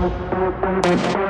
Thank